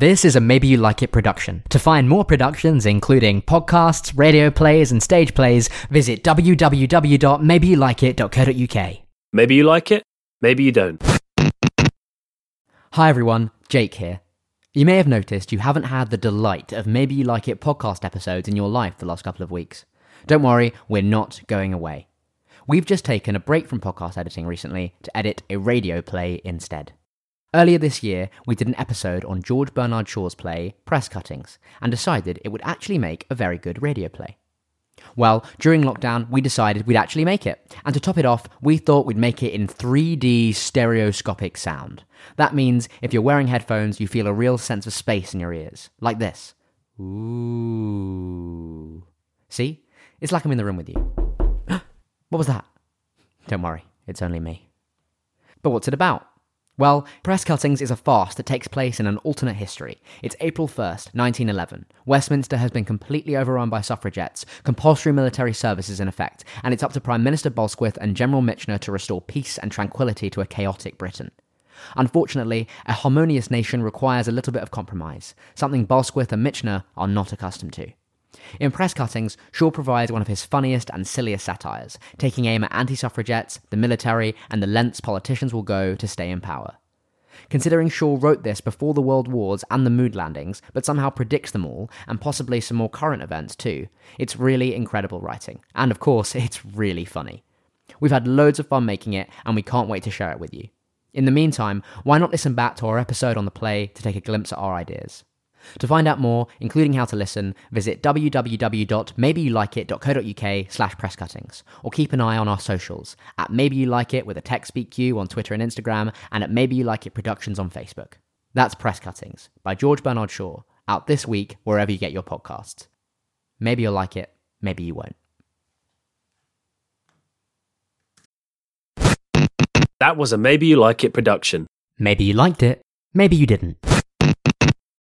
This is a Maybe You Like It production. To find more productions, including podcasts, radio plays, and stage plays, visit www.maybeyouLikeIt.co.uk. Maybe you like it, maybe you don't. Hi everyone, Jake here. You may have noticed you haven't had the delight of Maybe You Like It podcast episodes in your life the last couple of weeks. Don't worry, we're not going away. We've just taken a break from podcast editing recently to edit a radio play instead. Earlier this year, we did an episode on George Bernard Shaw's play Press Cuttings and decided it would actually make a very good radio play. Well, during lockdown, we decided we'd actually make it. And to top it off, we thought we'd make it in 3D stereoscopic sound. That means if you're wearing headphones, you feel a real sense of space in your ears. Like this. Ooh. See? It's like I'm in the room with you. what was that? Don't worry, it's only me. But what's it about? Well, Press Cuttings is a farce that takes place in an alternate history. It's April 1st, 1911. Westminster has been completely overrun by suffragettes, compulsory military service is in effect, and it's up to Prime Minister Balsquith and General Mitchener to restore peace and tranquility to a chaotic Britain. Unfortunately, a harmonious nation requires a little bit of compromise, something Balsquith and Mitchener are not accustomed to. In Press Cuttings, Shaw provides one of his funniest and silliest satires, taking aim at anti suffragettes, the military, and the lengths politicians will go to stay in power. Considering Shaw wrote this before the World Wars and the mood landings, but somehow predicts them all, and possibly some more current events too, it's really incredible writing. And of course, it's really funny. We've had loads of fun making it, and we can't wait to share it with you. In the meantime, why not listen back to our episode on the play to take a glimpse at our ideas? To find out more, including how to listen, visit www.maybeyouLikeIt.co.uk slash presscuttings, or keep an eye on our socials, at Maybe You Like It with a Tech Speak Q on Twitter and Instagram, and at Maybe You Like It Productions on Facebook. That's Press Cuttings by George Bernard Shaw, out this week wherever you get your podcasts. Maybe you'll like it, maybe you won't. That was a Maybe You Like It production. Maybe you liked it, maybe you didn't.